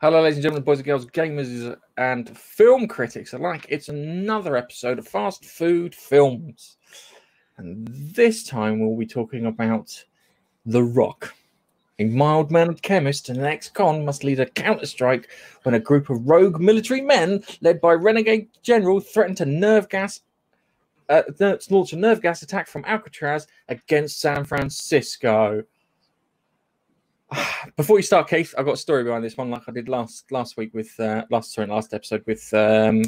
Hello, ladies and gentlemen, boys and girls, gamers and film critics alike. It's another episode of Fast Food Films. And this time we'll be talking about The Rock. A mild mannered chemist and an ex con must lead a counter-strike when a group of rogue military men, led by renegade general, threaten to nerve gas uh, launch a nerve gas attack from Alcatraz against San Francisco. Before you start, Keith, I've got a story behind this one, like I did last last week with uh, last sorry last episode with um,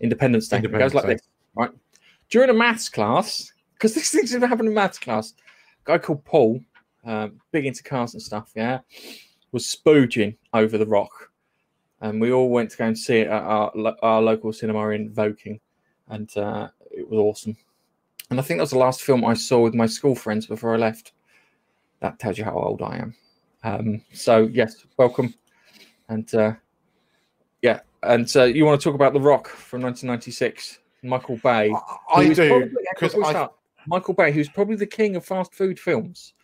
Independence Day. Independence it goes like Day. this, right? During a maths class, because this thing's never happened in maths class, a guy called Paul, uh, big into cars and stuff, yeah, was spooging over the rock, and we all went to go and see it at our, our local cinema in Woking, and uh, it was awesome. And I think that was the last film I saw with my school friends before I left that tells you how old I am. Um, so yes, welcome, and uh, yeah, and uh, you want to talk about The Rock from 1996, Michael Bay. I, I do because Michael Bay, who's probably the king of fast food films.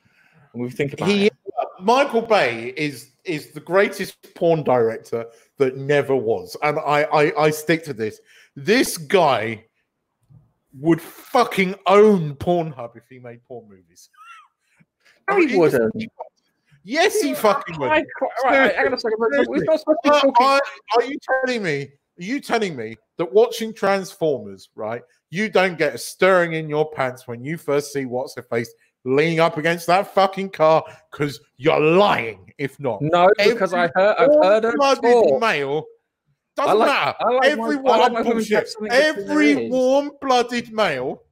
When we think about he, it. Michael Bay is is the greatest porn director that never was, and I, I I stick to this. This guy would fucking own Pornhub if he made porn movies. No, he wouldn't. Yes, he fucking would. Right, right, hang on a second. We're to be talking. Are, are you telling me? Are you telling me that watching Transformers, right? You don't get a stirring in your pants when you first see what's her face leaning up against that fucking car because you're lying. If not, no, because Every I heard I've heard her talk. male doesn't like, matter. Like Every my, like bullshit. Every warm-blooded male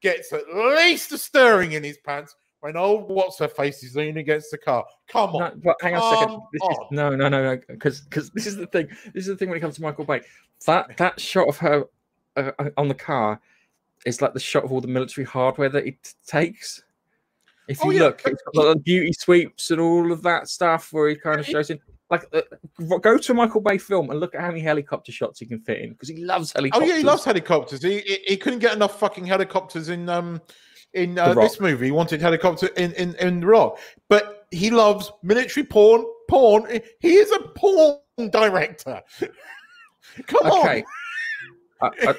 gets at least a stirring in his pants when old what's her face is leaning against the car. Come on. No, but hang on a second. This is, no, no, no, no. Because because this is the thing. This is the thing when it comes to Michael Bay. That that shot of her uh, uh on the car is like the shot of all the military hardware that it takes. If you oh, yeah. look, it's got the beauty sweeps and all of that stuff where he kind of shows in. Like, uh, go to a Michael Bay film and look at how many helicopter shots he can fit in because he loves helicopters. Oh yeah, he loves helicopters. He, he, he couldn't get enough fucking helicopters in um in uh, this movie. He wanted helicopter in, in in the Rock, but he loves military porn. Porn. He is a porn director. Come okay. on. uh, uh,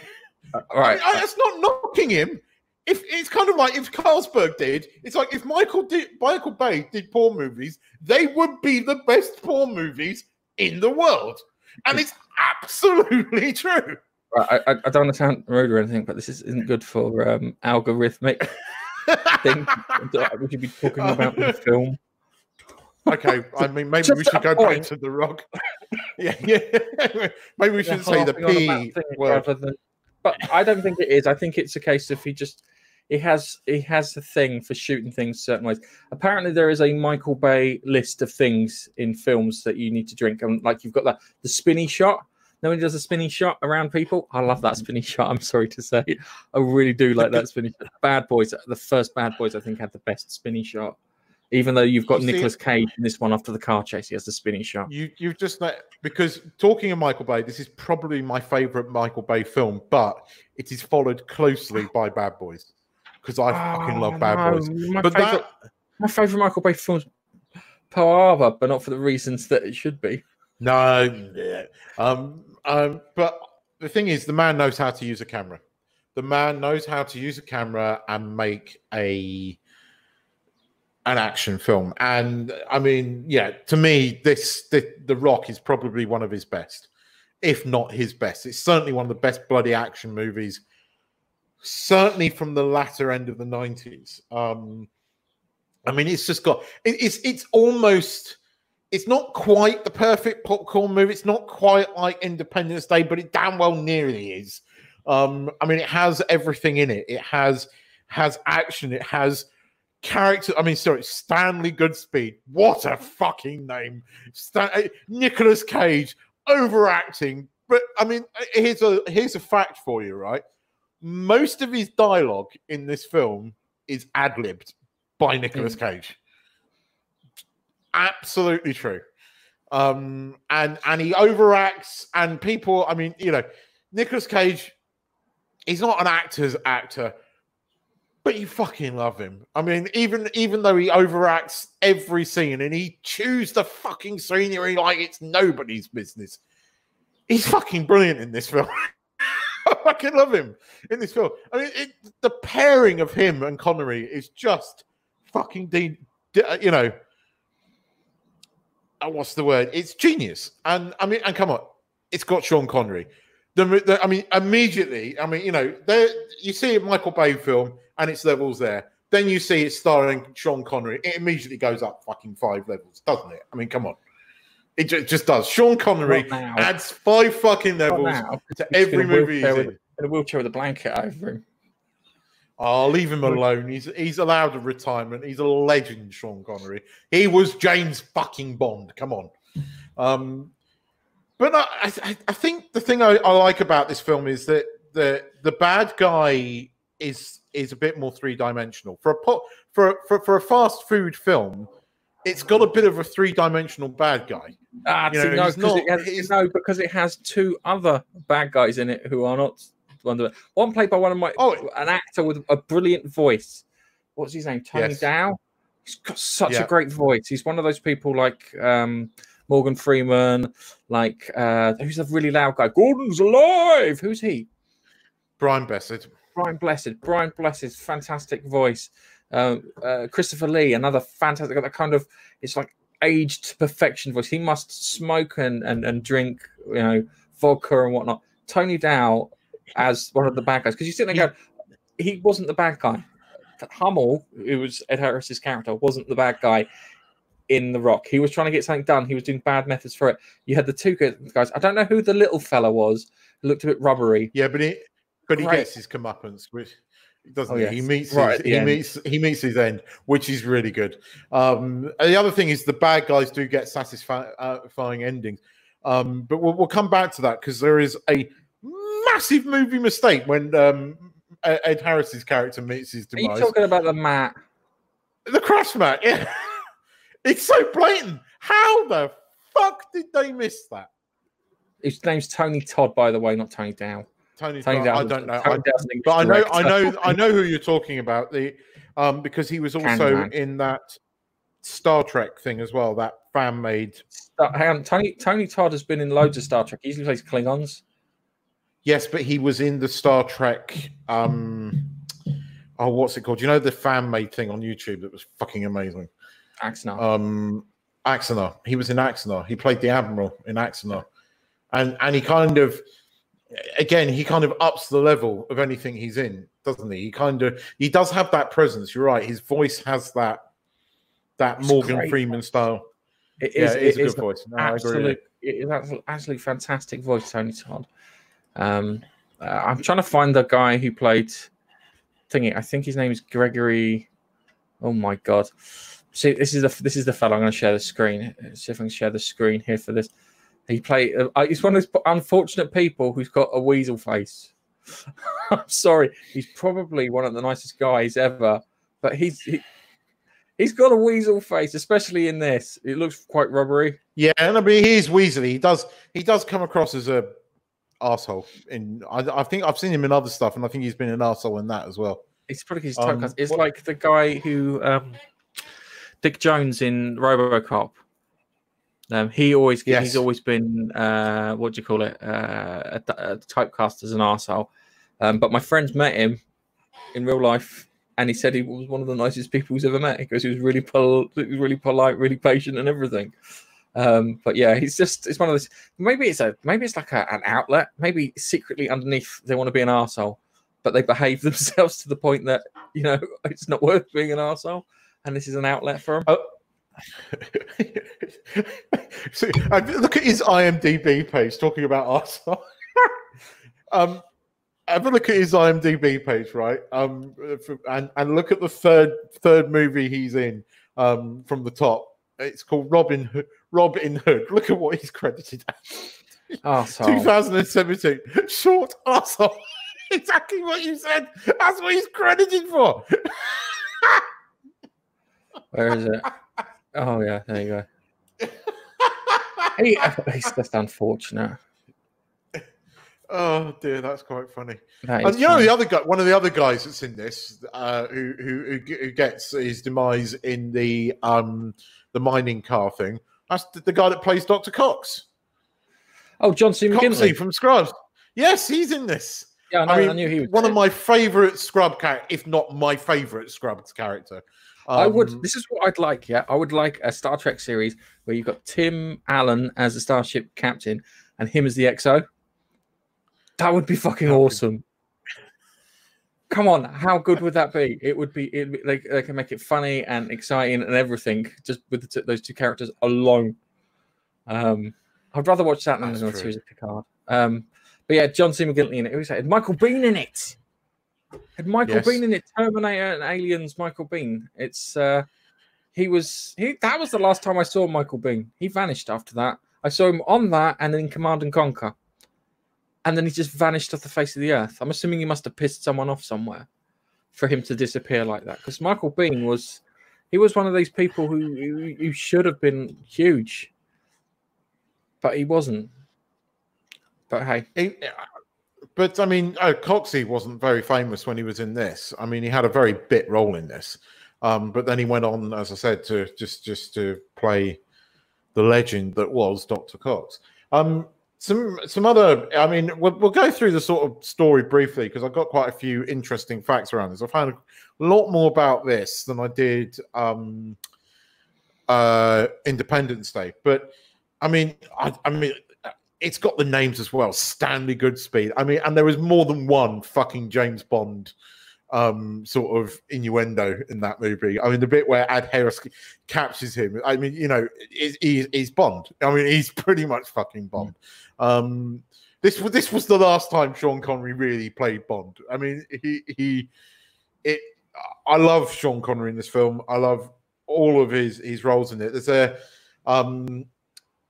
uh all right. I, I, that's not knocking him. If it's kind of like if Carlsberg did, it's like if Michael did, Michael Bay did porn movies, they would be the best porn movies in the world, and it's absolutely true. I, I, I don't understand rude or anything, but this isn't good for um, algorithmic thing. Would you be talking about the film? Okay, I mean maybe we should go point. back to the rock. yeah, yeah. maybe we should say the P word. Than, but I don't think it is. I think it's a case of he just he has he has a thing for shooting things certain ways. Apparently, there is a Michael Bay list of things in films that you need to drink, and like you've got that the spinny shot no he does a spinning shot around people. I love that spinning shot. I'm sorry to say, I really do like that spinning. shot. Bad Boys, the first Bad Boys, I think had the best spinning shot. Even though you've got you Nicolas Cage in this one after the car chase, he has the spinning shot. You you've just like because talking of Michael Bay, this is probably my favorite Michael Bay film, but it is followed closely by Bad Boys because I oh, fucking love Bad no. Boys. My but favorite, that... my favorite Michael Bay film is Pearl but not for the reasons that it should be. No, um, um, but the thing is, the man knows how to use a camera. The man knows how to use a camera and make a an action film. And I mean, yeah, to me, this the, the Rock is probably one of his best, if not his best. It's certainly one of the best bloody action movies, certainly from the latter end of the nineties. Um, I mean, it's just got it, it's it's almost it's not quite the perfect popcorn movie. It's not quite like Independence Day, but it damn well nearly is. Um, I mean, it has everything in it. It has has action. It has character. I mean, sorry, Stanley Goodspeed. What a fucking name, Stan- uh, Nicolas Cage overacting. But I mean, uh, here's a here's a fact for you, right? Most of his dialogue in this film is ad libbed by Nicholas mm. Cage absolutely true. Um, and and he overacts, and people. I mean, you know, Nicolas Cage, he's not an actor's actor, but you fucking love him. I mean, even even though he overacts every scene and he chews the fucking scenery like it's nobody's business, he's fucking brilliant in this film. I fucking love him in this film. I mean, it, the pairing of him and Connery is just fucking, de- de- you know, Uh, what's the word? It's genius. And I mean, and come on, it's got Sean Connery. The, the, I mean, immediately, I mean, you know, there you see a Michael Bay film and its levels there. Then you see it starring Sean Connery. It immediately goes up fucking five levels, doesn't it? I mean, come on. It just, just does. Sean Connery adds five fucking levels to every movie he's in. In a wheelchair with a blanket over him. I'll leave him alone. He's he's allowed a retirement. He's a legend, Sean Connery. He was James fucking Bond. Come on. Um, but I, I, I think the thing I, I, like about this film is that the the bad guy is is a bit more three dimensional for a pot for, for for a fast food film. It's got a bit of a three dimensional bad guy. Ah, you know, no, because it has, no, because it has two other bad guys in it who are not one. One played by one of my oh, an actor with a brilliant voice. What's his name? Tony yes. Dow. He's got such yeah. a great voice. He's one of those people like um, Morgan Freeman, like uh, who's a really loud guy. Gordon's alive. Who's he? Brian Blessed. Brian Blessed. Brian Blessed's fantastic voice. Uh, uh, Christopher Lee, another fantastic. That kind of it's like aged to perfection voice. He must smoke and and, and drink, you know, vodka and whatnot. Tony Dow as one of the bad guys because you sit there and go, he wasn't the bad guy. Hummel, who was Ed Harris's character, wasn't the bad guy in The Rock. He was trying to get something done. He was doing bad methods for it. You had the two guys. I don't know who the little fella was. looked a bit rubbery. Yeah, but he but he gets his comeuppance, which doesn't oh, yes. he? He meets right his, he end. meets he meets his end, which is really good. Um, the other thing is the bad guys do get satisfying endings. Um, but we'll, we'll come back to that because there is a massive movie mistake when um, Ed Harris's character meets his demise. Are you talking about the mat? The crash mat, yeah. it's so blatant. How the fuck did they miss that? His name's Tony Todd, by the way, not Tony Dow. Tony, Tony Dow, I don't know, I, but I know, I know, I know who you're talking about. The um, because he was also in that Star Trek thing as well. That fan made. Hang on, Tony Tony Todd has been in loads of Star Trek. He usually plays Klingons. Yes, but he was in the Star Trek. Um, oh, what's it called? You know the fan made thing on YouTube that was fucking amazing. Axanar. Um. He was in Axanar. He played the admiral in Axanar, and and he kind of, again, he kind of ups the level of anything he's in, doesn't he? He kind of he does have that presence. You're right. His voice has that that it's Morgan great. Freeman style. It is. Yeah, it is it a good voice. No, absolute, it is absolutely fantastic voice, Tony Todd. Um, uh, I'm trying to find the guy who played thingy. I think his name is Gregory. Oh my god! See, this is the this is the fellow. I'm going to share the screen. Let's see if I can share the screen here for this. He played. Uh, he's one of those unfortunate people who's got a weasel face. I'm sorry. He's probably one of the nicest guys ever, but he's he, he's got a weasel face, especially in this. It looks quite rubbery. Yeah, and I mean he's weaselly. He does he does come across as a asshole. In I, I, think I've seen him in other stuff, and I think he's been an asshole in that as well. It's probably his um, It's what? like the guy who um, Dick Jones in RoboCop. Um, he always yes. he's always been uh, what do you call it uh, a, a typecast as an asshole. Um, but my friends met him in real life, and he said he was one of the nicest people he's ever met because he was really pol- he was really polite, really patient, and everything. Um, but yeah, he's just it's one of those. Maybe it's a maybe it's like a, an outlet. Maybe secretly underneath they want to be an asshole, but they behave themselves to the point that you know it's not worth being an asshole, and this is an outlet for them. Oh. so, look at his IMDb page talking about arsehole. um, have a look at his IMDb page, right? Um, and and look at the third third movie he's in um, from the top. It's called Robin Hood, Robin Hood. Look at what he's credited as. Arsehole. 2017. Short arsehole. exactly what you said. That's what he's credited for. Where is it? Oh, yeah. There you go. he, he's just unfortunate. Oh dear, that's quite funny. That And you know the other guy, one of the other guys that's in this, uh, who, who who who gets his demise in the um the mining car thing. That's the, the guy that plays Doctor Cox, oh, John C. McGinley. from Scrubs. Yes, he's in this. Yeah, I, know, I I, knew he was. one of my favorite Scrub character, if not my favorite Scrubs character. I would. Um, This is what I'd like. Yeah, I would like a Star Trek series where you've got Tim Allen as the starship captain and him as the XO. That would be fucking awesome. Come on, how good would that be? It would be. It, they, they can make it funny and exciting and everything just with the t- those two characters alone. Um, I'd rather watch that than That's a true. series of Picard. Um, but yeah, John C. McGinley in it. Who was that? Had Michael Biehn in it. Had Michael Yes. Biehn in it? Terminator and Aliens. Michael Biehn. It's uh, he was he. That was the last time I saw Michael Biehn. He vanished after that. I saw him on that and in Command and Conquer, and then he just vanished off the face of the earth. I'm assuming he must have pissed someone off somewhere for him to disappear like that. Because Michael Biehn was he was one of these people who who, should have been huge, but he wasn't. But hey, He- but I mean, uh, Coxey wasn't very famous when he was in this. I mean, he had a very bit role in this, um, but then he went on, as I said, to just just to play the legend that was Doctor Cox. Um, some some other, I mean, we'll, we'll go through the sort of story briefly because I've got quite a few interesting facts around this. I found a lot more about this than I did um, uh, Independence Day, but I mean, I, I mean, it's got the names as well. Stanley Goodspeed. I mean, and there was more than one fucking James Bond um sort of innuendo in that movie. I mean, the bit where Ed Harris captures him. I mean, you know, he's, he's, he's Bond. I mean, he's pretty much fucking Bond. Um, this was this was the last time Sean Connery really played Bond. I mean, he he it. I love Sean Connery in this film. I love all of his his roles in it. There's a um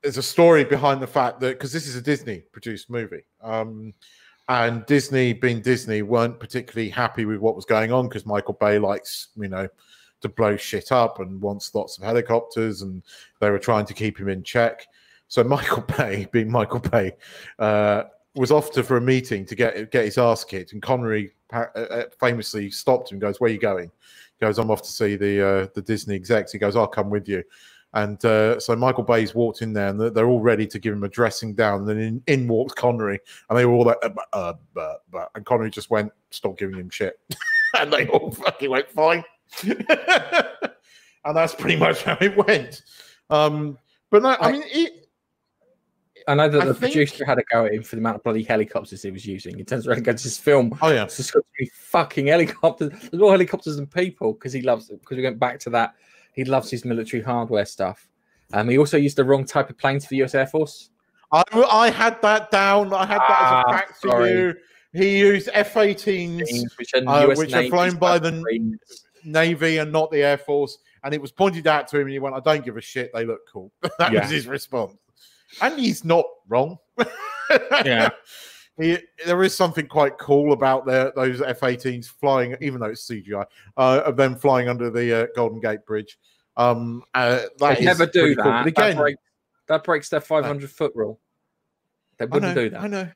there's a story behind the fact that because this is a Disney produced movie, um, and Disney, being Disney, weren't particularly happy with what was going on because Michael Bay likes, you know, to blow shit up and wants lots of helicopters, and they were trying to keep him in check. So Michael Bay, being Michael Bay, uh, was off to for a meeting to get get his ass kicked, and Connery uh, uh, famously stopped him. Goes, "Where are you going?" He goes, "I'm off to see the uh, the Disney execs." He goes, "I'll come with you." And uh, so Michael Bay's walked in there, and they're- all ready to give him a dressing down. And then in, in walks Connery, and they were all like, uh, uh, uh, uh, and Connery just went, "Stop giving him shit," and they all fucking went, "Fine." and that's pretty much how it went. Um, but no, I I- mean, it, I know that I the think- producer had a go at him for the amount of bloody helicopters he was using. Around and goes, "This film oh yeah, got to be fucking helicopters. There's more helicopters than people because he loves it. Because we went back to that, he loves his military hardware stuff. Um, he also used the wrong type of planes for the US Air Force. I, I had that down. I had that as Ah, a fact for you. He used F-18s, Which are, Uh, US which are flown by the-. Navy, and not the Air Force. And it was pointed out to him, and he went, "I don't give a shit. They look cool." that Yeah. was his response, and he's not wrong. Yeah. He, there is something quite cool about their, those F-18s flying, even though it's CGI, uh, of them flying under the uh, Golden Gate Bridge. Um, uh, They never do that. cool. But that, again, breaks, that breaks their 500 foot rule. They wouldn't know, do that. I know.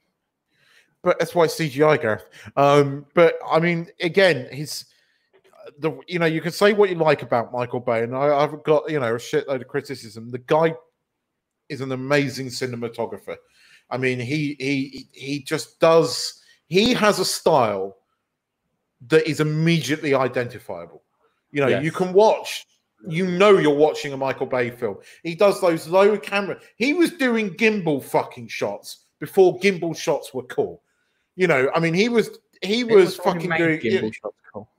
But that's why CGI, Gareth. Um, but I mean, again, his the you know you can say what you like about Michael Bay, and I, I've got you know a shitload of criticism. The guy is an amazing cinematographer. I mean, he he he just does. He has a style that is immediately identifiable. You know, you can watch. You know, you're watching a Michael Bay film. He does those low camera. He was doing gimbal fucking shots before gimbal shots were cool. You know, I mean, he was he It was, fucking doing. gimbal shots cool.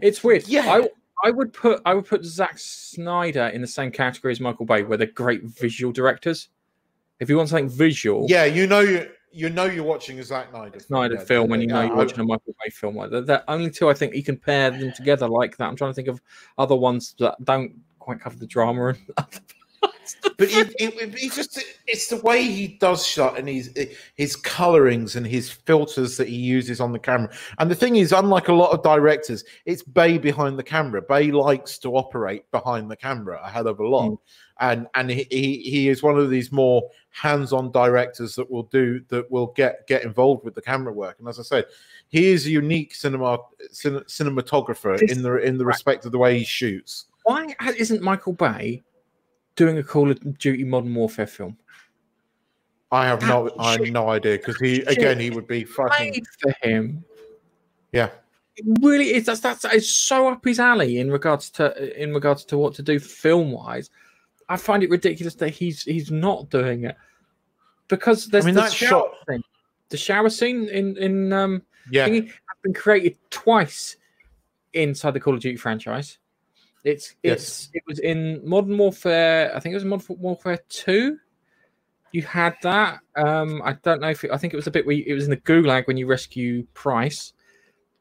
It's weird. Yeah. I, I would put I would put Zack Snyder in the same category as Michael Bay, where they're great visual directors. If you want something visual, Yeah, you know you you know you're watching a Zack Snyder Snyder yeah, film when you know yeah, you're watching a Michael Bay film like that. That only two I think you can pair them together like that. I'm trying to think of other ones that don't quite cover the drama. And but it, it, it, just it's the way he does shot and his his colorings and his filters that he uses on the camera. And the thing is, unlike a lot of directors, it's Bay behind the camera. Bay likes to operate behind the camera a hell of a lot. Mm. And and he, he he is one of these more hands-on directors that will do that will get get involved with the camera work. And as I said, he is a unique cinema cin, cinematographer this, in the in the respect of the way he shoots. Why isn't Michael Bay doing a Call of Duty Modern Warfare film? I have no, I have no idea because he again he would be fucking for him. Yeah, it really is. That's that's it's so up his alley in regards to in regards to what to do film wise. I find it ridiculous that he's he's not doing it because there's I mean, the shower shot... thing. The shower scene in in um yeah has been created twice inside the Call of Duty franchise. It's it's yes. it was in Modern Warfare. I think it was Modern Warfare Two. You had that. Um, I don't know if it, I think it was a bit where you, it was in the Gulag when you rescue Price,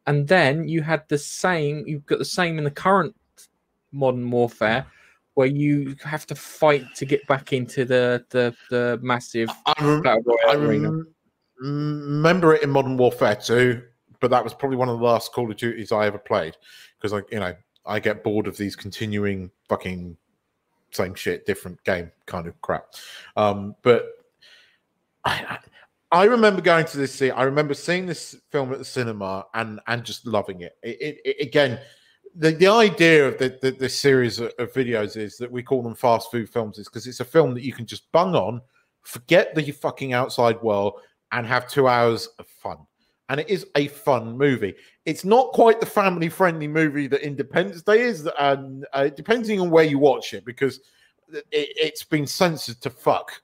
and then you had the same. You've got the same in the current Modern Warfare, where you have to fight to get back into the the, the massive I, rem- I rem- remember it in Modern Warfare 2, but that was probably one of the last Call of Duties I ever played because I, you know, I get bored of these continuing fucking same shit, different game kind of crap. Um, but I, I remember going to this. I remember seeing this film at the cinema and and just loving it. It, it, it again. The, the idea of the, the, the series of, videos is that we call them fast food films is because it's a film that you can just bung on, forget the fucking outside world, and have two hours of fun and it is a fun movie. It's not quite the family friendly movie that Independence Day is, and uh, depending on where you watch it, because it, has been censored to fuck.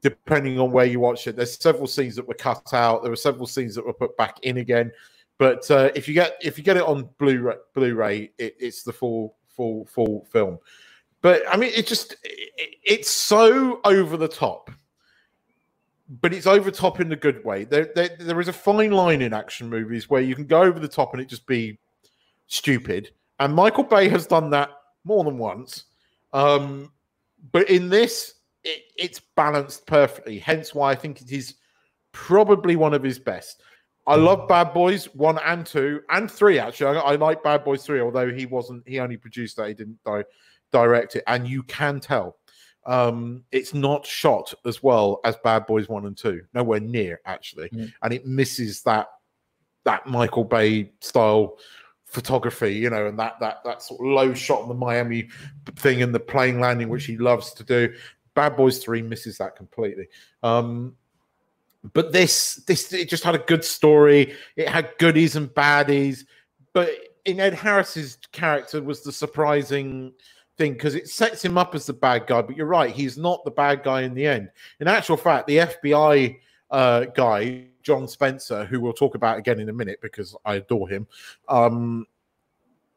Depending on where you watch it, there's several scenes that were cut out. There were several scenes that were put back in again. But uh, if you get if you get it on Blu-ray, Blu-ray, it, it's the full full full film. But I mean, it just it, it's so over the top but it's over top in the good way. There, there, there is a fine line in action movies where you can go over the top and it just be stupid. And Michael Bay has done that more than once. Um, but in this, it, it's balanced perfectly. Hence why I think it is probably one of his best. I love Bad Boys one and two and three. Actually, I, I like Bad Boys three, although he wasn't. He only produced that. He didn't di- direct it, and you can tell um, it's not shot as well as Bad Boys One and Two, nowhere near actually, mm. and it misses that that Michael Bay style photography, you know, and that that that sort of low shot on the Miami thing and the plane landing, which he loves to do. Bad Boys Three misses that completely. Um, but this this it just had a good story. It had goodies and baddies, but in Ed Harris's character was the surprising thing because it sets him up as the bad guy. But you're right, he's not the bad guy in the end. In actual fact, the FBI uh, guy, John Spencer, who we'll talk about again in a minute because I adore him. Um,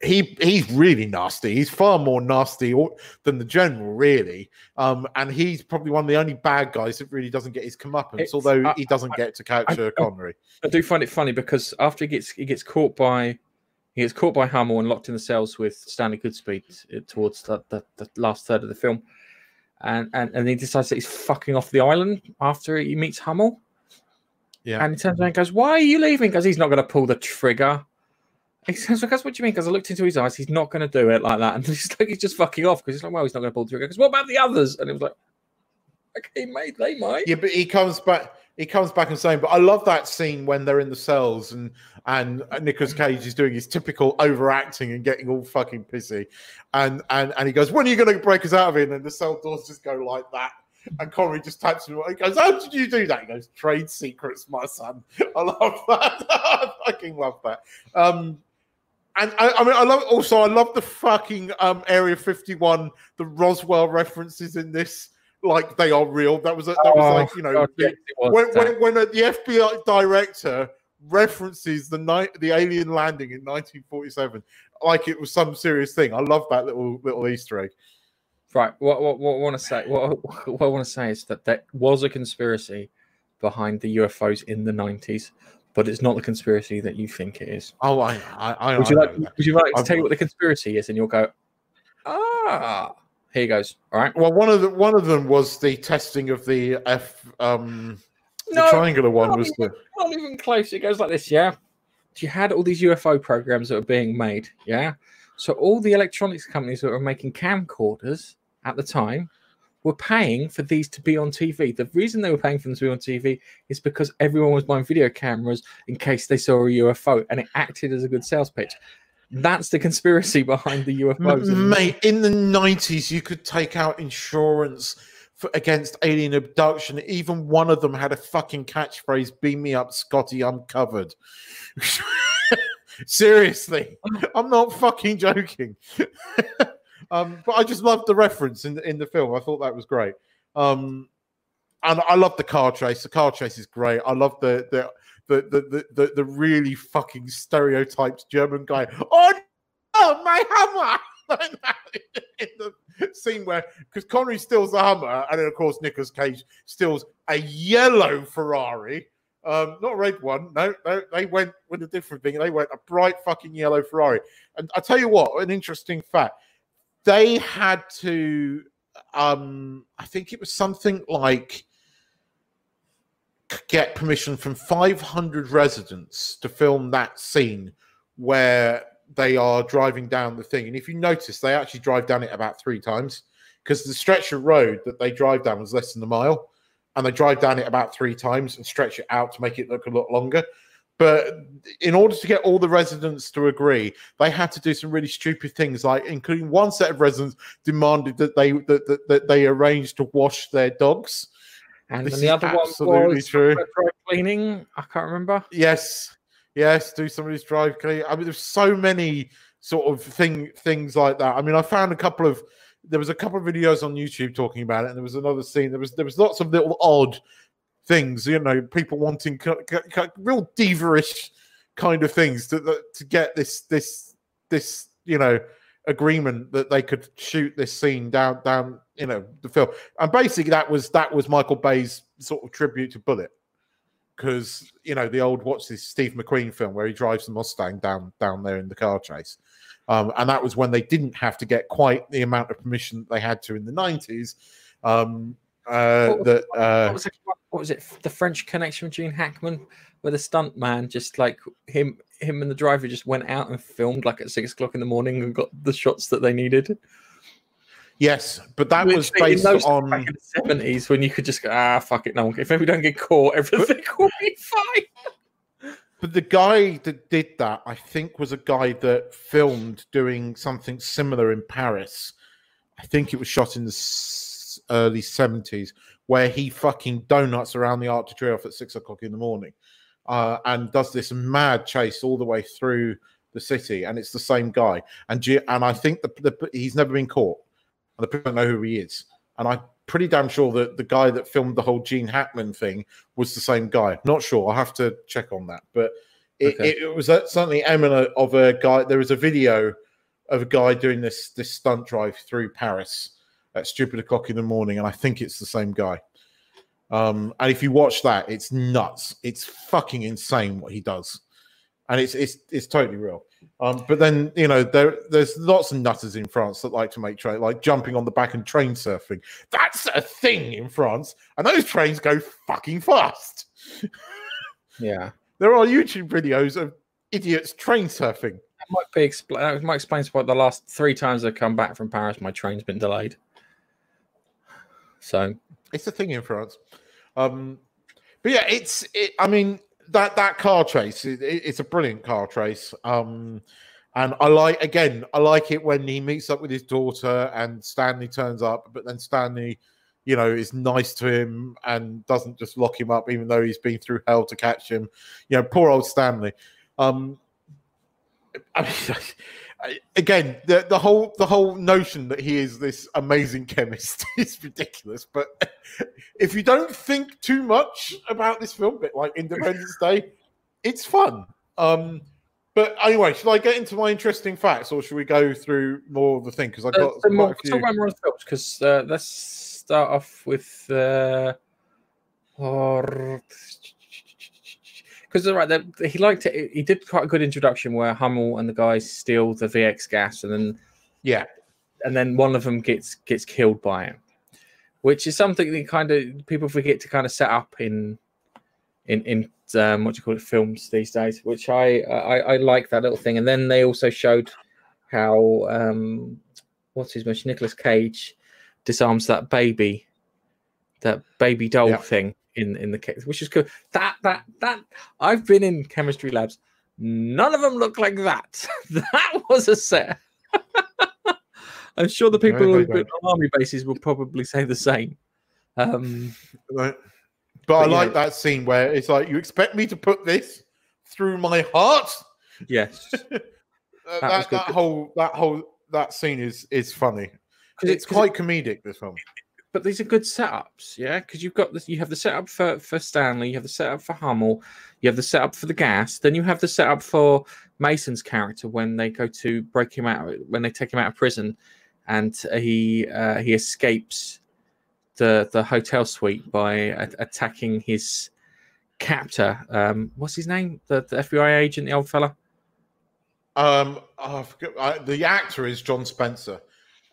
he he's really nasty. He's far more nasty than the general, really. Um, and he's probably one of the only bad guys that really doesn't get his comeuppance, it's, although I, he doesn't I, get to capture I, Connery. I do find it funny because after he gets he gets caught by he gets caught by Hummel and locked in the cells with Stanley Goodspeed uh, towards the, the, the last third of the film. And, and and he decides that he's fucking off the island after he meets Hummel. Yeah. And he turns around and goes, Why are you leaving? Because he's not going to pull the trigger. He says, Because what do you mean? Because I looked into his eyes, he's not going to do it like that. And he's like, he's just fucking off because he's like, Well, he's not going to pull the trigger. Because what about the others? And it was like, Okay, mate, they might. Yeah, but he comes back he comes back and saying, but I love that scene when they're in the cells and and Nicolas Cage is doing his typical overacting and getting all fucking pissy, and and and he goes, when are you going to break us out of it? And the cell doors just go like that. And Corey just taps him. He goes, "How did you do that?" He goes, "Trade secrets, my son." I love that. I fucking love that. Um, and I, I, mean, I love also. I love the fucking um, Area Fifty One, the Roswell references in this like they are real. That was a, that was oh, like you know God, the, when, when, when the FBI director references the night the alien landing in 1947 like it was some serious thing. I love that little little Easter egg. Right. What what, what I want to say what, what I want to say is that there was a conspiracy behind the UFOs in the 90s, but it's not the conspiracy that you think it is. Oh, I I, I would you like would you like to tell you what the conspiracy is, and you'll go, ah Here goes. All right. Well, one of the one of them was the testing of the F um the no, triangular one was even, the not even close. It goes like this, yeah. You had all these UFO programs that were being made, yeah. So all the electronics companies that were making camcorders at the time were paying for these to be on TV. The reason they were paying for them to be on TV is because everyone was buying video cameras in case they saw a UFO, and it acted as a good sales pitch. That's the conspiracy behind the UFOs. Mate, in the 90s, you could take out insurance for, against alien abduction. Even one of them had a fucking catchphrase Beam me up, Scotty, I'm covered. Seriously, I'm not fucking joking. um, but I just loved the reference in the, in the film. I thought that was great. Um, and I love the car chase. The car chase is great. I love the the the the the, the really fucking stereotyped German guy. Oh, no, my hammer! in the scene where because Connery steals the hammer, and then of course Nicolas Cage steals a yellow Ferrari. Um, not a red one. No, no, they went with a different thing. They went a bright fucking yellow Ferrari. And I tell you what, an interesting fact. They had to um, I think it was something like get permission from 500 residents to film that scene where they are driving down the thing. And if you notice, they actually drive down it about three times because the stretch of road that they drive down was less than a mile. And they drive down it about three times and stretch it out to make it look a lot longer. But in order to get all the residents to agree, they had to do some really stupid things, like including one set of residents demanded that they that, that, that they arrange to wash their dogs. And this the other one was true. cleaning. I can't remember. Yes, Yes, do somebody's drive clean. I mean, there's so many sort of thing things like that. I mean, I found a couple of there was a couple of videos on YouTube talking about it, and there was another scene. There was there was lots of little odd things, you know, people wanting real diva-ish kind of things to to get this this this you know agreement that they could shoot this scene down down you know the film and basically that was that was michael bay's sort of tribute to Bullitt because you know the old what's this Steve McQueen film where he drives the Mustang down down there in the car chase, um, and that was when they didn't have to get quite the amount of permission they had to in the nineties. Um, uh, what, that uh, what, was it, what was it? The French Connection with Gene Hackman, where the stunt man just like him, him and the driver just went out and filmed like at six o'clock in the morning and got the shots that they needed. Yes, but that Which was based on the seventies when you could just go, ah, fuck it, no. If we don't get caught, everything will be fine. But the guy that did that, I think, was a guy that filmed doing something similar in Paris. I think it was shot in the early seventies, where he fucking donuts around the Arc de Triomphe at six o'clock in the morning, uh, and does this mad chase all the way through the city, and it's the same guy. And and I think the, the he's never been caught and the people don't know who he is. And I'm pretty damn sure that the guy that filmed the whole Gene Hackman thing was the same guy. Not sure. I'll have to check on that. But it, okay. it, it was certainly eminent of a guy. There was a video of a guy doing this this stunt drive through Paris at stupid o'clock in the morning, and I think it's the same guy. Um, and if you watch that, it's nuts. It's fucking insane what he does, and it's it's it's totally real. Um, but then you know there there's lots of nutters in France that like to make train like jumping on the back and train surfing. That's a thing in France, and those trains go fucking fast. yeah, there are YouTube videos of idiots train surfing. That might be expl- that might explain why the last three times I've come back from Paris, my train's been delayed. So it's a thing in France. Um, but yeah, it's it, I mean that that car chase it, it's a brilliant car chase. Um and i like again i like it when he meets up with his daughter and stanley turns up but then stanley you know is nice to him and doesn't just lock him up even though he's been through hell to catch him. You know poor old stanley. Um I mean, again, the, the whole the whole notion that he is this amazing chemist is ridiculous. But if you don't think too much about this film, bit like Independence Day, it's fun. Um, but anyway, should I get into my interesting facts, or should we go through more of the thing? Because I got uh, more, talk about more films. Because uh, let's start off with. Uh, or because right, he liked it. He did quite a good introduction where Hummel and the guys steal the VX gas, and then yeah, and then one of them gets gets killed by it, which is something that kind of people forget to kind of set up in in in um, what do you call it films these days. Which I, I I like that little thing. And then they also showed how um what's his name, Nicolas Cage disarms that baby, that baby doll yeah. thing in in the case, which is good. That that that I've been in chemistry labs. None of them look like that. that was a set. I'm sure the people who've been on army bases will probably say the same. Um, right. But, but I like that scene where it's like, you expect me to put this through my heart? Yes. that, that, that whole that whole that scene is is funny. It's, it's quite it, comedic. This film but these are good setups, yeah. Because you've got this, you have the setup for for Stanley, you have the setup for Hummel, you have the setup for the gas, then you have the setup for Mason's character when they go to break him out, when they take him out of prison, and he uh, he escapes the the hotel suite by a- attacking his captor. Um, what's his name? The, the FBI agent, the old fella. Um, oh, I forget, I, the actor is John Spencer.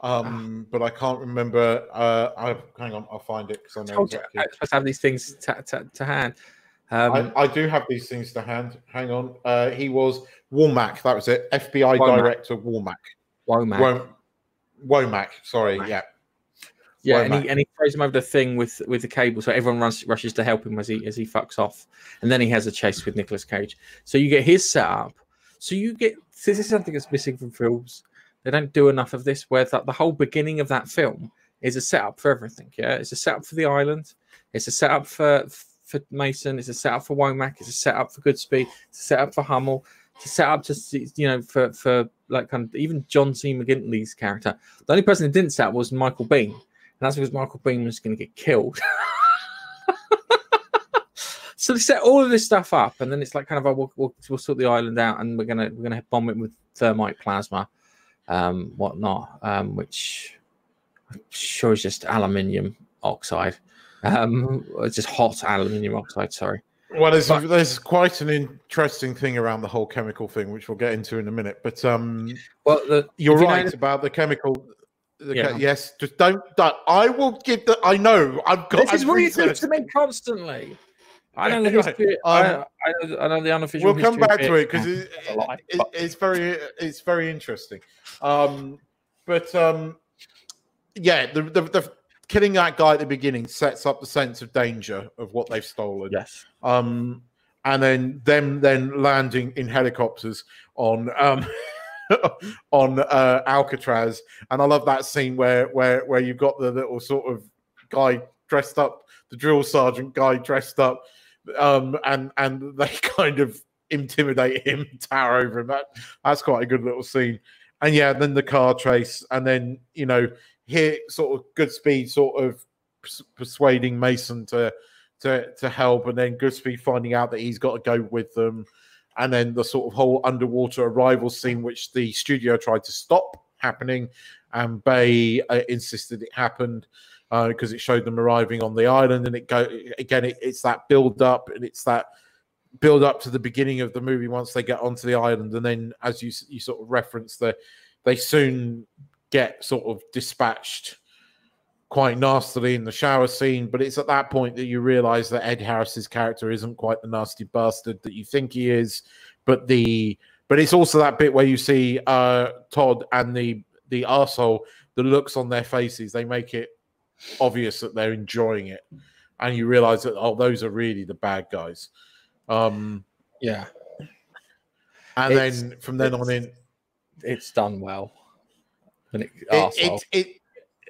Um, but I can't remember. Uh, I hang on, I'll find it because I know exactly. I supposed to have these things to, to, to hand. Um, I, I, do have these things to hand. Hang on. Uh, he was Womack. That was it. FBI Womack. director Womack. Womack. Womack. Sorry. Womack. Yeah. Yeah, and he, and he throws him over the thing with with the cable, so everyone runs, rushes to help him as he as he fucks off, and then he has a chase with Nicolas Cage. So you get his setup. So you get this is something that's missing from films they don't do enough of this where that the whole beginning of that film is a setup for everything. Yeah, it's a setup for the island. It's a setup for for Mason. It's a setup for Womack. It's a setup for Goodspeed. It's a setup for Hummel. It's a setup to you know for for like kind of even John C. McGinley's character. The only person who didn't set up was Michael Biehn, and that's because Michael Biehn was going to get killed. so they set all of this stuff up, and then it's like kind of oh, we'll, we'll, we'll sort the island out, and we're gonna we're gonna bomb it with thermite plasma um, whatnot, um, which I'm sure is just aluminium oxide, um, it's just hot aluminium oxide. Sorry. Well, there's but, there's quite an interesting thing around the whole chemical thing, which we'll get into in a minute. But um, well, the, you're right you about the chemical. The yeah. yes, just don't, don't. I will give the. I know. I've got. This is what you do to me constantly. I know the history. Um, I, I, know, I, know, the unofficial. We'll come back to it because it, it, it, it's very it's very interesting. Um, but um, yeah, the, the, the killing that guy at the beginning sets up the sense of danger of what they've stolen. Yes. Um, and then them then landing in helicopters on um on uh, Alcatraz, and I love that scene where where where you've got the little sort of guy dressed up, the drill sergeant guy dressed up um, and and they kind of intimidate him, tower over him. That that's quite a good little scene. And yeah, then the car chase, and then you know, here sort of Goodspeed sort of persuading Mason to to to help, and then Goodspeed finding out that he's got to go with them, and then the sort of whole underwater arrival scene, which the studio tried to stop happening, and Bay uh, insisted it happened because uh, it showed them arriving on the island, and it go again. It, it's that build up, and it's that build up to the beginning of the movie once they get onto the island, and then as you you sort of reference the, they soon get sort of dispatched quite nastily in the shower scene. But it's at that point that you realize that Ed Harris's character isn't quite the nasty bastard that you think he is, but the but it's also that bit where you see uh Todd and the the asshole the looks on their faces they make it obvious that they're enjoying it, and you realize that oh, those are really the bad guys. Um, yeah, and it's, then from then on in, it's done well. And it, it, it, it,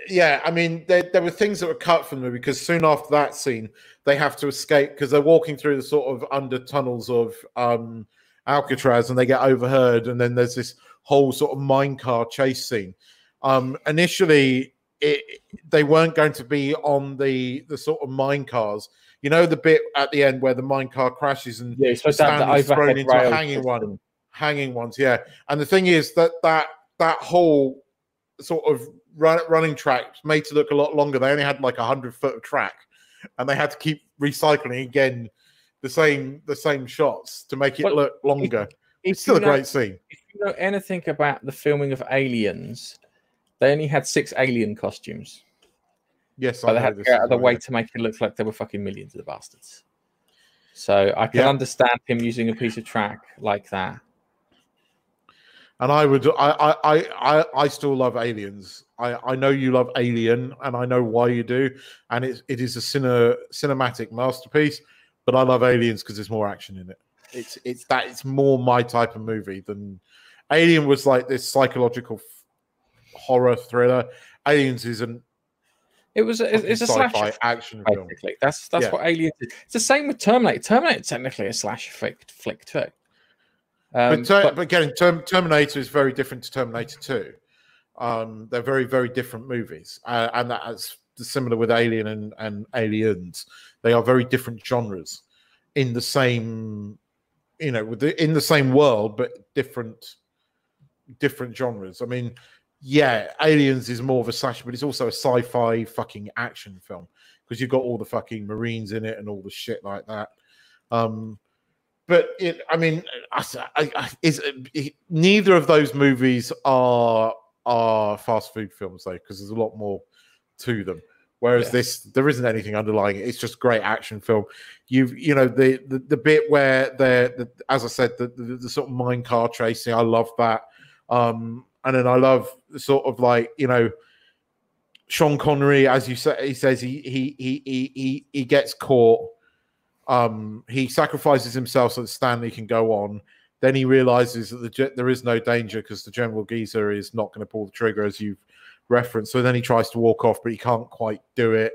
yeah, I mean, there, there were things that were cut from them because soon after that scene, they have to escape because they're walking through the sort of under tunnels of um, Alcatraz and they get overheard. And then there's this whole sort of mine car chase scene. Um, initially, it, they weren't going to be on the the sort of mine cars. You know the bit at the end where the mine car crashes and yeah, supposed to have thrown into a hanging system. one, hanging ones. Yeah, and the thing is that that that whole sort of run, running track made to look a lot longer. They only had like a hundred foot of track, and they had to keep recycling again the same the same shots to make it well, look longer. If, if it's still a know, great scene. If you know anything about the filming of Aliens, they only had six alien costumes. Yes, but they had to go out of the way to make it look like they were fucking millions of the bastards. So I can yeah. understand him using a piece of track like that. And I would, I, I, I, I still love Aliens. I, I know you love Alien, and I know why you do. And it, it is a cine, cinematic masterpiece. But I love Aliens because there's more action in it. It's, it's that it's more my type of movie than Alien was like this psychological horror thriller. Aliens is an it was a, it's a slash action film. Basically. That's that's yeah. what Aliens is. It's the same with Terminator. Terminator technically a slash flick flick too. Um, but, ter- but, but, again, Term- Terminator is very different to Terminator Two. Um, they're very very different movies, uh, and that's similar with Alien and, and Aliens. They are very different genres in the same, you know, with the, in the same world, but different different genres. I mean, yeah, Aliens is more of a slash, but it's also a sci-fi fucking action film because you've got all the fucking Marines in it and all the shit like that. Um, but it, I mean, I, I, is neither of those movies are are fast food films though, because there's a lot more to them. Whereas yeah. this, there isn't anything underlying it. It's just great action film. You've, you know, the the, the bit where they're, the, as I said, the, the, the sort of mine car tracing. I love that. Um, and then I love sort of like you know Sean Connery, as you say, he says he he he he he gets caught. Um, he sacrifices himself so that Stanley can go on. Then he realizes that the, there is no danger because the General Geezer is not going to pull the trigger, as you've referenced. So then he tries to walk off, but he can't quite do it.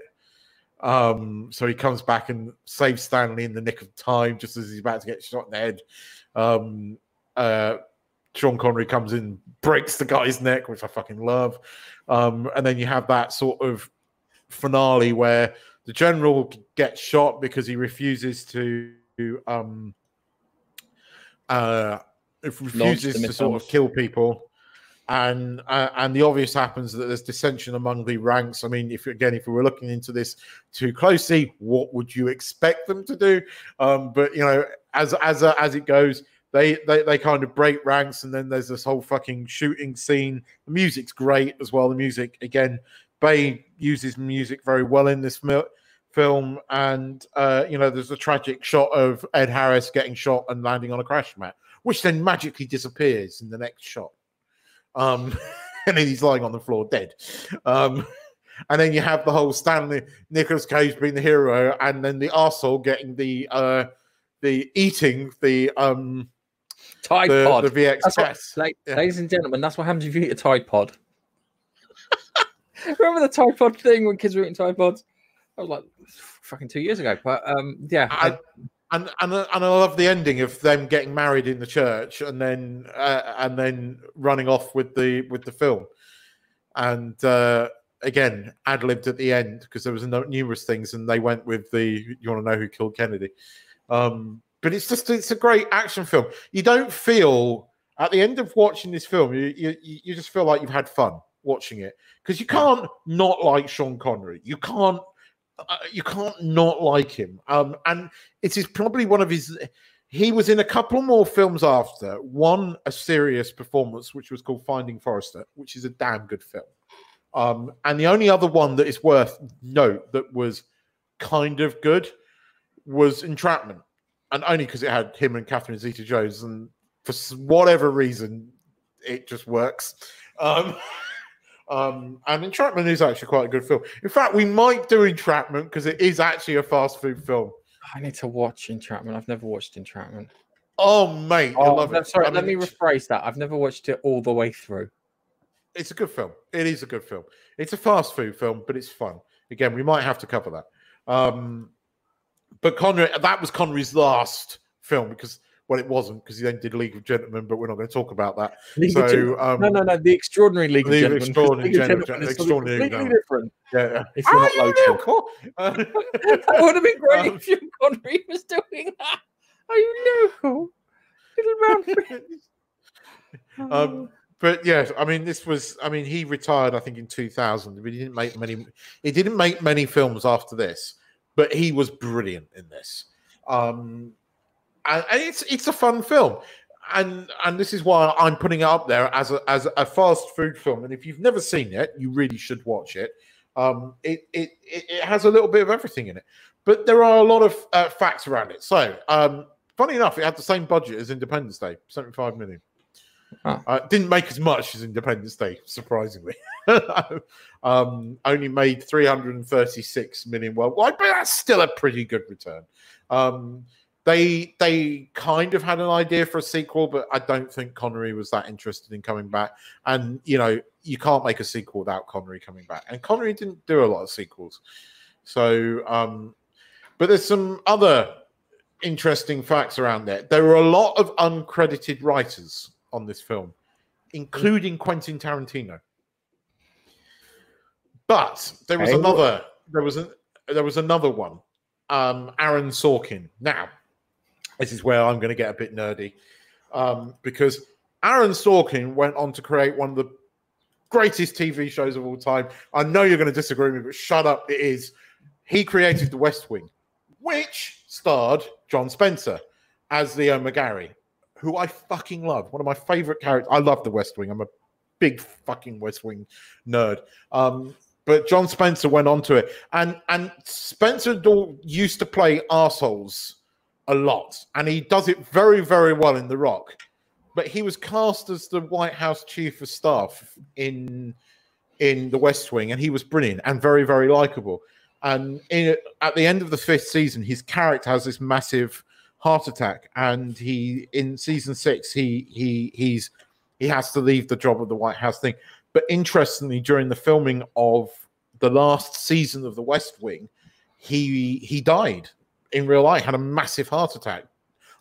Um, so he comes back and saves Stanley in the nick of time, just as he's about to get shot in the head. Um, uh, Sean Connery comes in, breaks the guy's neck, which I fucking love. Um, and then you have that sort of finale where the general gets shot because he refuses to um, uh, refuses to sort of kill people. And uh, and the obvious happens that there's dissension among the ranks. I mean, if again, if we were looking into this too closely, what would you expect them to do? Um, but you know, as as uh, as it goes, they, they they kind of break ranks, and then there's this whole fucking shooting scene. The music's great as well. The music again, Bay uses music very well in this film, and uh, you know there's a tragic shot of Ed Harris getting shot and landing on a crash mat, which then magically disappears in the next shot. Um, and then he's lying on the floor dead. Um, and then you have the whole Stanley Nicolas Cage being the hero, and then the arsehole getting the uh, the eating the um Tide the, Pod. The VX what, like, yeah. Ladies and gentlemen, that's what happens if you eat a Tide Pod. Remember the Tide Pod thing when kids were eating Tide Pods? That was like fucking two years ago. But um, yeah. I, and, and and I love the ending of them getting married in the church and then uh, and then running off with the with the film, and uh, again ad libbed at the end because there was numerous things and they went with the you want to know who killed Kennedy, um, but it's just it's a great action film. You don't feel at the end of watching this film, you you, you just feel like you've had fun watching it because you can't not like Sean Connery. You can't uh, you can't not like him. Um, and it is probably one of his. He was in a couple more films after. One a serious performance, which was called Finding Forrester, which is a damn good film. Um, and the only other one that is worth note that was kind of good was Entrapment and only because it had him and Catherine Zeta-Jones, and for whatever reason, it just works. Um, um, and Entrapment is actually quite a good film. In fact, we might do Entrapment because it is actually a fast food film. I need to watch Entrapment. I've never watched Entrapment. Oh, mate, oh, I love it. Sorry, I let me rephrase that. I've never watched it all the way through. It's a good film. It is a good film. It's a fast food film, but it's fun. Again, we might have to cover that. Um, but Connery, that was Connery's last film because well, it wasn't because he then did League of Gentlemen, but we're not going to talk about that. League so, um, no, no, no, the Extraordinary League, League of Gentlemen. Extraordinary, League Gentlemen, Gentlemen, extraordinary completely different. Yeah, yeah. If you're not local, uh, that would have been great um, if Sean Connery was doing that. Are you local, little man? um, but yes, I mean, this was. I mean, he retired, I think, in 2000. But he didn't make many. He didn't make many films after this but he was brilliant in this. Um, and, and it's it's a fun film. and and this is why I'm putting it up there as a as a fast food film. And if you've never seen it, you really should watch it. Um, it, it it has a little bit of everything in it, but there are a lot of uh, facts around it. So, um, funny enough, it had the same budget as Independence Day, seventy five million. Huh. Uh, didn't make as much as Independence Day, surprisingly. um, only made 336 million worldwide, but that's still a pretty good return. Um, they they kind of had an idea for a sequel, but I don't think Connery was that interested in coming back. And you know, you can't make a sequel without Connery coming back. And Connery didn't do a lot of sequels. So, um, but there's some other interesting facts around there. There were a lot of uncredited writers on this film, including Quentin Tarantino. But there was another. There was a, there was another one. Um, Aaron Sorkin. Now, this is where I'm going to get a bit nerdy um, because Aaron Sorkin went on to create one of the greatest TV shows of all time. I know you're going to disagree with me, but shut up. It is. He created The West Wing, which starred John Spencer as Leo McGarry, who I fucking love. One of my favorite characters. I love The West Wing. I'm a big fucking West Wing nerd. Um, but John Spencer went on to it, and and Spencer used to play assholes a lot, and he does it very, very well in The Rock. But he was cast as the White House chief of staff in in The West Wing, and he was brilliant and very, very likable. And in, at the end of the fifth season, his character has this massive heart attack, and he in season six he he he's he has to leave the job of the White House thing. But interestingly, during the filming of the last season of The West Wing, he he died in real life had a massive heart attack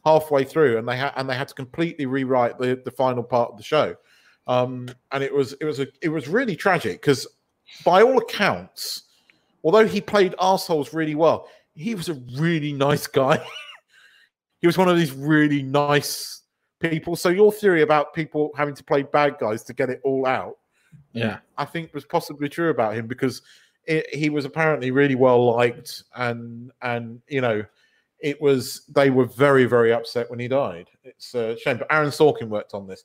halfway through, and they had and they had to completely rewrite the, the final part of the show. Um, and it was it was a it was really tragic because by all accounts, although he played assholes really well, he was a really nice guy. he was one of these really nice people. So your theory about people having to play bad guys to get it all out, yeah, I think was possibly true about him because it, he was apparently really well liked, and and you know, it was they were very very upset when he died. It's a shame. But Aaron Sorkin worked on this.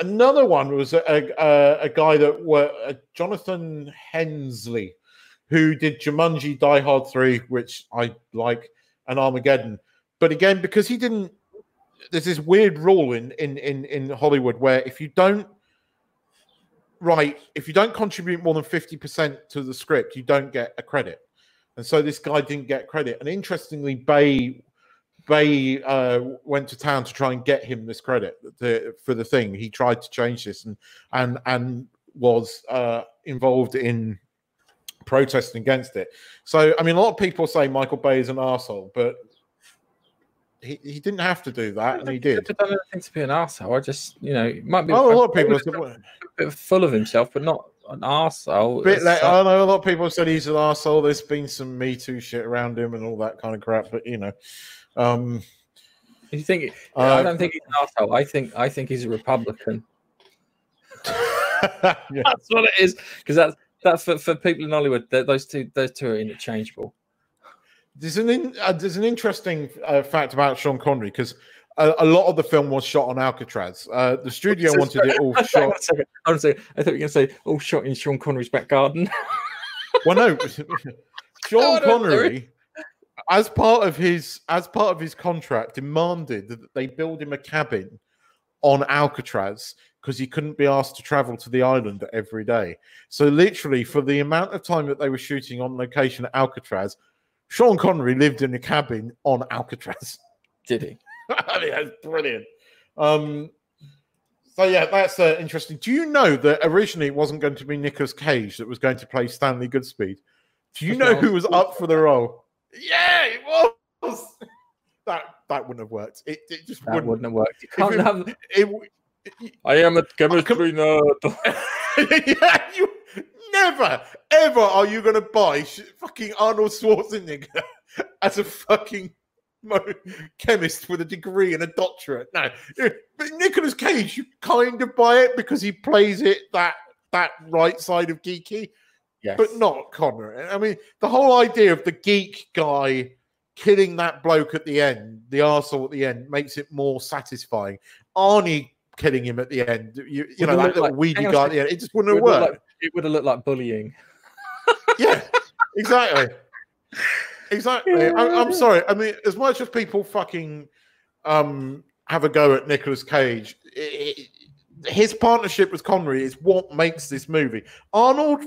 Another one was a, a, a guy that were uh, Jonathan Hensleigh, who did Jumanji, Die Hard Three, which I like, and Armageddon. But again, because he didn't, there's this weird rule in in in, in Hollywood where if you don't right, if you don't contribute more than 50% to the script, you don't get a credit. And so this guy didn't get credit. And interestingly, Bay Bay uh, went to town to try and get him this credit to, for the thing. He tried to change this and and and was uh, involved in protesting against it. So I mean, a lot of people say Michael Bay is an asshole, but he, he didn't have to do that, and he did. He done anything to be an asshole. I just, you know, might be. Oh, a lot of people are bit full of himself, but not an asshole. Bit like, I know a lot of people said he's an asshole. There's been some Me Too shit around him and all that kind of crap, but you know, um, you think? Uh, I don't think he's an asshole. I think I think he's a Republican. yeah. That's what it is, because that's that for, for people in Hollywood. Those two, those two are interchangeable. There's an in, uh, there's an interesting uh, fact about Sean Connery because a, a, lot of the film was shot on Alcatraz. Uh, the studio so, wanted it all shot. I was say, I thought you were going to say all shot in Sean Connery's back garden. well, no, Sean Connery, as part of his as part of his contract, demanded that they build him a cabin on Alcatraz because he couldn't be asked to travel to the island every day. So literally, for the amount of time that they were shooting on location at Alcatraz, Sean Connery lived in a cabin on Alcatraz. Did he? I mean, that's brilliant. Um, so yeah, that's uh, interesting. Do you know that originally it wasn't going to be Nicolas Cage that was going to play Stanley Goodspeed? Do you know who was up for the role? Yeah, it was. that that wouldn't have worked. It, it just wouldn't. wouldn't have worked. You can't it, have. It, it, I am a chemistry nerd. yeah, you Never, ever are you going to buy fucking Arnold Schwarzenegger as a fucking chemist with a degree and a doctorate. No, but Nicolas Cage, you kind of buy it because he plays it that that right side of geeky, yes. but not Connor. I mean, the whole idea of the geek guy killing that bloke at the end, the arsehole at the end, makes it more satisfying. Arnie killing him at the end. You, you know, that little like, weedy guy at the end. It just wouldn't have worked. Like, it would have looked like bullying. yeah, exactly. Exactly. Yeah. I, am sorry. I mean, as much as people fucking um, have a go at Nicolas Cage, it, his partnership with Connery is what makes this movie. Arnold,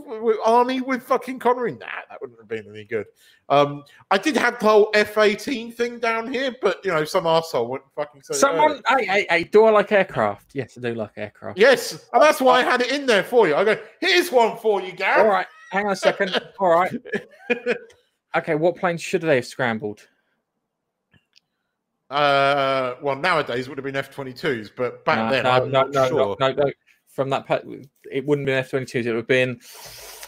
Arnie with fucking Connery, nah, that wouldn't have been any good. Um, I did have the whole F eighteen thing down here, but you know, some asshole wouldn't fucking say. Someone, hey, hey, hey, do I like aircraft? Yes, I do like aircraft. Yes, and that's why I had it in there for you. I go, here's one for you, Gary. All right, hang on a second. All right. okay, what planes should they have scrambled? Uh, well, nowadays would have been F twenty twos, but back no, then, no, I'm no, not no, sure. no, no, no. From that, it wouldn't have been F twenty twos. It would have been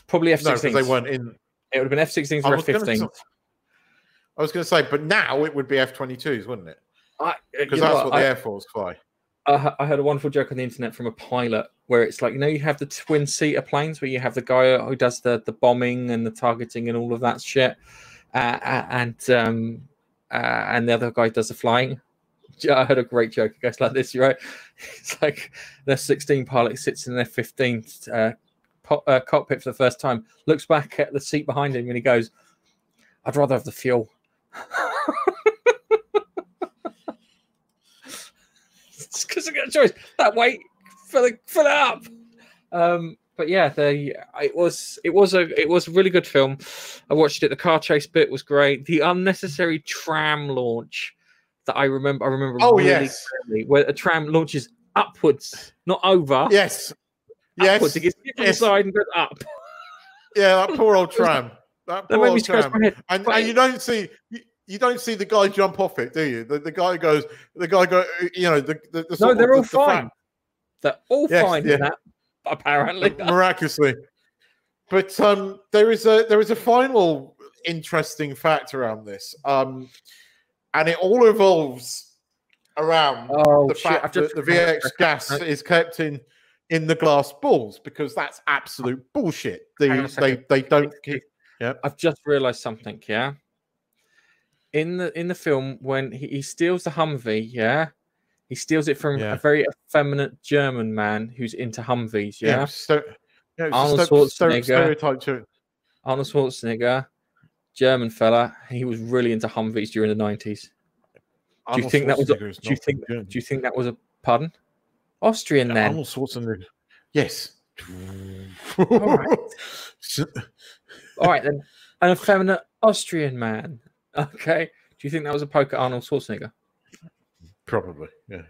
probably F sixteens. No, they weren't in. It would have been F sixteens or F fifteens. I was going to say, but now it would be F twenty twos, wouldn't it? Because that's what, what the I, Air Force fly. I, I heard a wonderful joke on the internet from a pilot where it's like you know you have the twin seater planes where you have the guy who does the the bombing and the targeting and all of that shit, uh, and um, uh, and the other guy does the flying. I heard a great joke. It goes like this, right? It's like the 16 pilot sits in their 15th uh, uh, cockpit for the first time, looks back at the seat behind him, and he goes, "I'd rather have the fuel." It's because I got a choice. That weight, fill it, fill it up. Um, but yeah, they it was it was a it was a really good film. I watched it. The car chase bit was great. The unnecessary tram launch that I remember. I remember. Oh really yes, clearly, where a tram launches upwards, not over. Yes, upwards. yes. It gets hit from yes. the side and goes up. Yeah, that poor old tram. That poor old tram. And, and, you don't see. You, you don't see the guy jump off it, do you? The, the guy goes, the guy go, you know, the, the, the no, they're all the, fine. they're all yes, fine yeah. that, apparently, miraculously. But um, there is a there is a final interesting fact around this. Um, and it all evolves around oh, the shit. fact that the VX gas is kept in in the glass balls because that's absolute bullshit. They they they don't keep. Yeah, I've just realised something. Yeah, in the in the film when he, he steals the Humvee. Yeah, he steals it from yeah. a very effeminate German man who's into Humvees. Yeah, yeah, so, yeah Arnold Schwarzenegger. Stereotype to it. Arnold Schwarzenegger German fella. He was really into Humvees during the nineties. Do you think that was? A, do you think? Do you think that was a pardon? Austrian yeah, then. Arnold Schwarzenegger. Yes. All right. All right then. An effeminate Austrian man. Okay. Do you think that was a poke at Arnold Schwarzenegger? Probably. Yeah.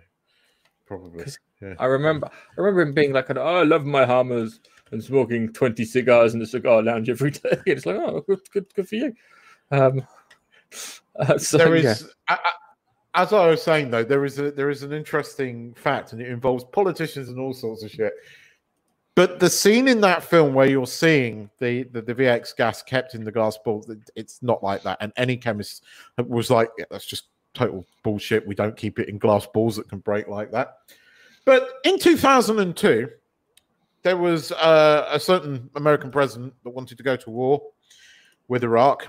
Probably. Yeah. I remember. I remember him being like, "Oh, I love my Hummers and smoking 20 cigars in the cigar lounge every day. It's like, oh, good, good, good for you. Um, uh, so, there is, yeah. I, I, as I was saying though, there is a there is an interesting fact, and it involves politicians and all sorts of shit. But the scene in that film where you're seeing the, the, the VX gas kept in the glass ball, it's not like that. And any chemist was like, yeah, that's just total bullshit. We don't keep it in glass balls that can break like that. But in 2002, there was uh, a certain American president that wanted to go to war with Iraq,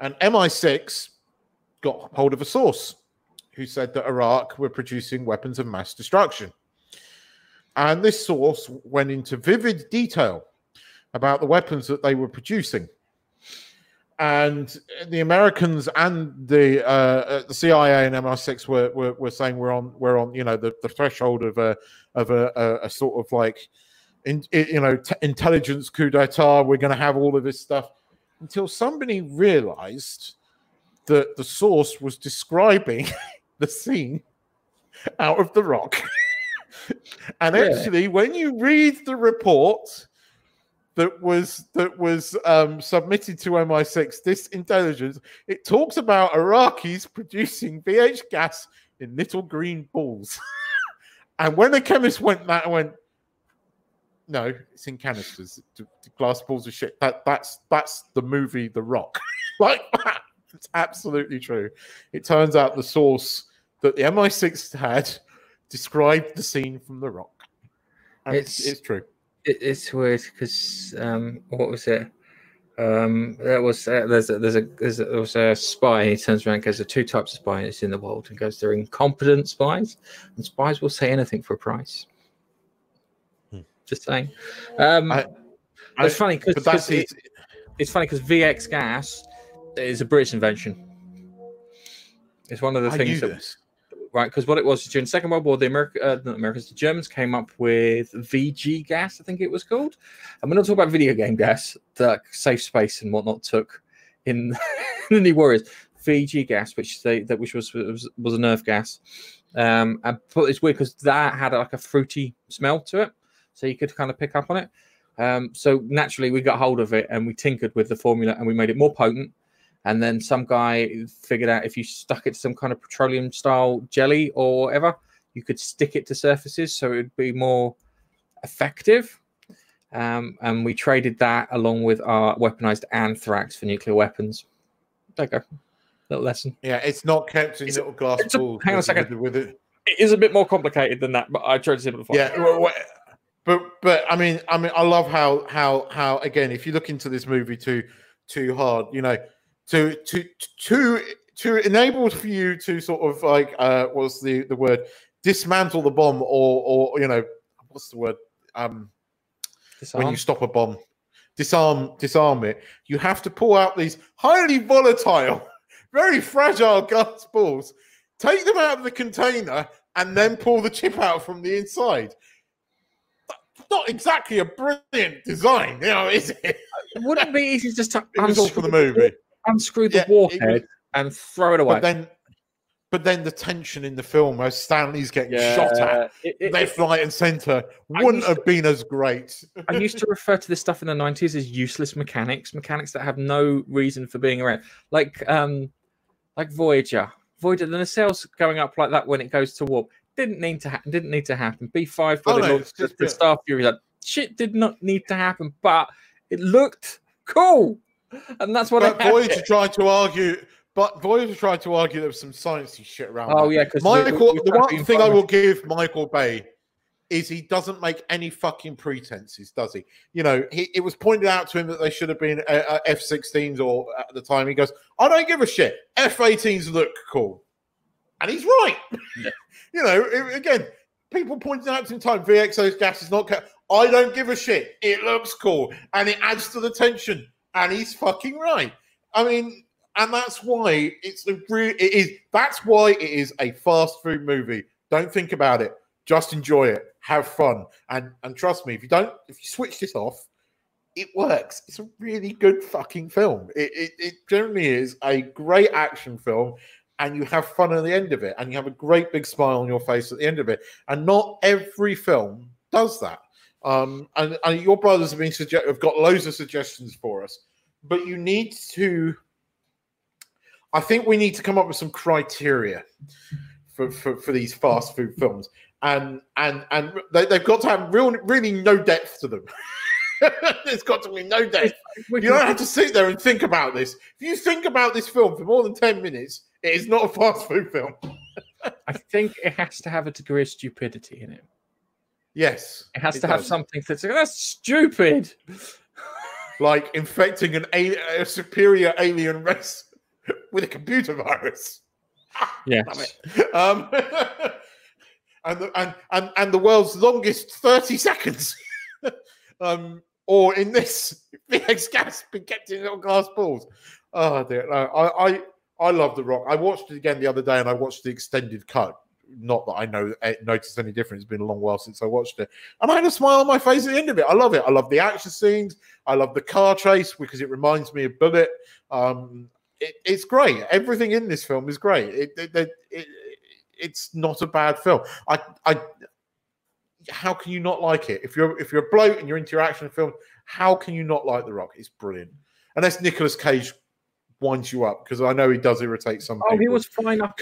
and MI6 got hold of a source who said that Iraq were producing weapons of mass destruction. And this source went into vivid detail about the weapons that they were producing. And the Americans and the uh, the CIA and MI6 were, were, were saying we're on we're on you know the, the threshold of a of a, a, a sort of like in, you know t- intelligence coup d'état. We're going to have all of this stuff until somebody realized that the source was describing the scene out of the rock. and yeah. actually, when you read the report that was that was um, submitted to MI6, this intelligence, it talks about Iraqis producing VH gas in little green balls. and when the chemist went that went, no, it's in canisters. Glass balls of shit. That that's that's the movie The Rock. like it's absolutely true. It turns out the source that the MI6 had described the scene from The Rock. And it's it's true. It, it's weird because um, what was it? Um, there was uh, there's a, there's a there's a, there was a spy. He turns around, and goes, "There are two types of spies in the world." And goes, "They're incompetent spies, and spies will say anything for a price." Hmm. Just saying. Um, I- it's funny because it, it. it's funny because VX gas is a British invention. It's one of the I things that this. Right because what it was during the second world war the america uh, not americans the germans came up with vg gas i think it was called. And we're not talking about video game gas that safe space and whatnot took in the warriors. Vg gas which they that which was was, was a nerve gas. Um and but it's weird because that had like a fruity smell to it so you could kind of pick up on it. Um so naturally we got hold of it and we tinkered with the formula and we made it more potent and then some guy figured out if you stuck it to some kind of petroleum style jelly or whatever, you could stick it to surfaces so it would be more effective. Um, and we traded that along with our weaponized anthrax for nuclear weapons. There you go. Little lesson. Yeah, it's not kept in It's- little glass it's a- balls. hang on a second. With it. It is a bit more complicated than that, but I tried to simplify. Yeah, well, well, but but I mean, I mean, I love how how how again, if you look into this movie too too hard, you know, to to to to enable for you to sort of like uh what's the the word? Dismantle the bomb or or you know what's the word? Um when you stop a bomb. Disarm disarm it. You have to pull out these highly volatile very fragile glass balls take them out of the container and then pull the chip out from the inside. Not exactly a brilliant design you know is it? Wouldn't it be easy just to it was all for the movie unscrew the Yeah, it was- warhead and throw it away? but then but then the tension in the film as stanley's getting shot at It- it- left right and center wouldn't used have been as great I used to refer to this stuff in the nineties as useless mechanics, mechanics that have no reason for being around, like um, like Voyager. Voyager, the nacelles going up like that when it goes to warp didn't need to happen. Didn't need to happen. B five for the, no, launch- it's just the bit- Starfury. Like shit did not need to happen, but it looked cool, and that's what but I Voyager it. tried to argue but Voyager tried to argue there was some sciencey shit around Oh that. yeah, because Michael, the one thing I will give Michael Bay is he doesn't make any fucking pretenses, does he? You know, he, it was pointed out to him that they should have been uh, uh, F-16s or at the time. He goes, "I don't give a shit. F-18s look cool," and he's right. you know, it- again, people pointing out to him time VXO's gas is not. Ca- I don't give a shit. It looks cool, and it adds to the tension. And he's fucking right. I mean, and that's why it's a real. It is. That's why it is a fast food movie. Don't think about it. Just enjoy it. Have fun. And and trust me, if you don't, if you switch this off, it works. It's a really good fucking film. It it, it generally is a great action film. And you have fun at the end of it, and you have a great big smile on your face at the end of it. And not every film does that. Um, and, and your brothers have been suggest- have got loads of suggestions for us, but you need to. I think we need to come up with some criteria for, for, for these fast food films, and and and they, they've got to have real really no depth to them. There's got to be no depth. You don't have to sit there and think about this. If you think about this film for more than ten minutes, it is not a fast food film. I think it has to have a degree of stupidity in it. Yes, It has it to have something that's stupid. like infecting an a, a superior alien race with a computer virus. It. Um, and, the, and and and the world's longest thirty seconds. um, or in this, VX gas been kept in little glass balls. Oh dear, no, I I I love the Rock. I watched it again the other day, and I watched the extended cut. Not that I know eh, noticed any difference. It's been a long while since I watched it, and I had a smile on my face at the end of it. I love it. I love the action scenes. I love the car chase because it reminds me of Bullitt. Um, it, it's great. Everything in this film is great. It, it, it, it- it's not a bad film. I, I, how can you not like it? If you're if you're a bloke and you're into your action film, how can you not like The Rock? It's brilliant. Unless Nicolas Cage winds you up, because I know he does irritate some people. Oh, he was fine up.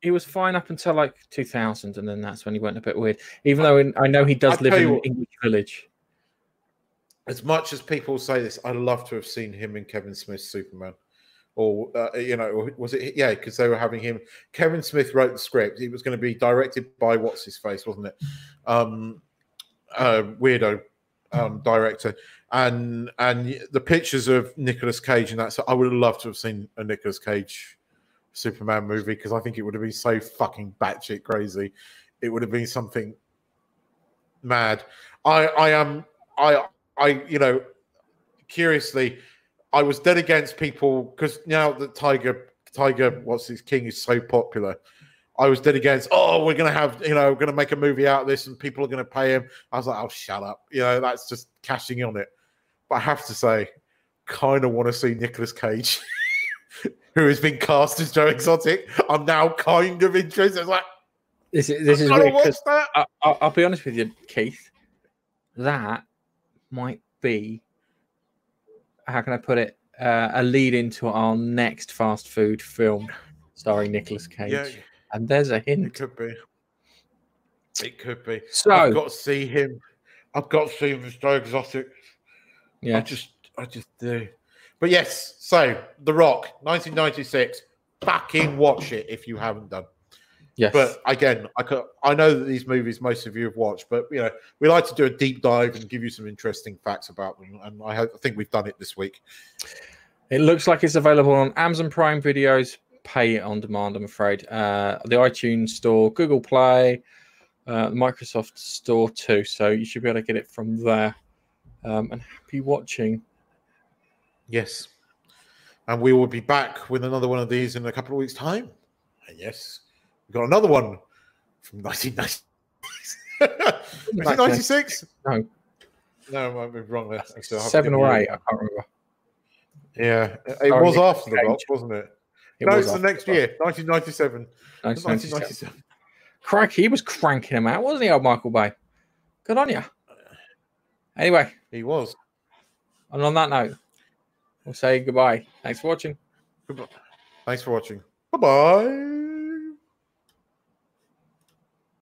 I think coincident. he was fine up until like 2000, and then that's when he went a bit weird. Even though in, I know he does I'll live in an what- English village. As much as people say this, I'd love to have seen him in Kevin Smith's Superman. Or uh, you know, was it? Yeah, because they were having him. Kevin Smith wrote the script. It was going to be directed by what's his face, wasn't it? Um, uh, weirdo um, director, and and the pictures of Nicolas Cage and that. So I would have loved to have seen a Nicolas Cage Superman movie because I think it would have been so fucking batshit crazy. It would have been something mad. I I am I I you know curiously I was dead against people because now that Tiger Tiger what's his king is so popular. I was dead against, oh, we're gonna have, you know, we're gonna make a movie out of this and people are gonna pay him. I was like, oh, shut up. You know, that's just cashing on it. But I have to say, kind of want to see Nicolas Cage, who has been cast as Joe Exotic. I'm now kind of interested. It's like, this is this is weird 'cause I, I'll, I'll be honest with you, Keith. That might be how can I put it? Uh, a lead into our next fast food film starring Nicolas Cage. Yeah, And there's a hint. it could be. It could be. So I've got to see him. I've got to see him as Joe Exotic. Yeah. I just, I just do. But yes, so The Rock, 1996. Fucking watch it if you haven't done. yes. But again, I could, I know that these movies most of you have watched, but you know we like to do a deep dive and give you some interesting facts about them, and I, hope, I think we've done it this week. It looks like it's available on Amazon Prime Videos, pay on demand, I'm afraid. Uh, the iTunes Store, Google Play, uh, Microsoft Store too. So you should be able to get it from there. Um, and happy watching. Yes, and we will be back with another one of these in a couple of weeks' time. And yes, we've got another one from 1990. 1996? No, No, I might be wrong there. I still have to seven or you- eight. I can't remember. Yeah, it Sorry, was after the. Rock, wasn't it? It no, was it's the next year, 1997. 1997. 1997. Crikey, he was cranking him out, wasn't he, old Michael Bay? Good on you. Anyway, He was. and on that note, we'll say goodbye. Thanks for watching. Goodbye. Thanks for watching. Bye bye.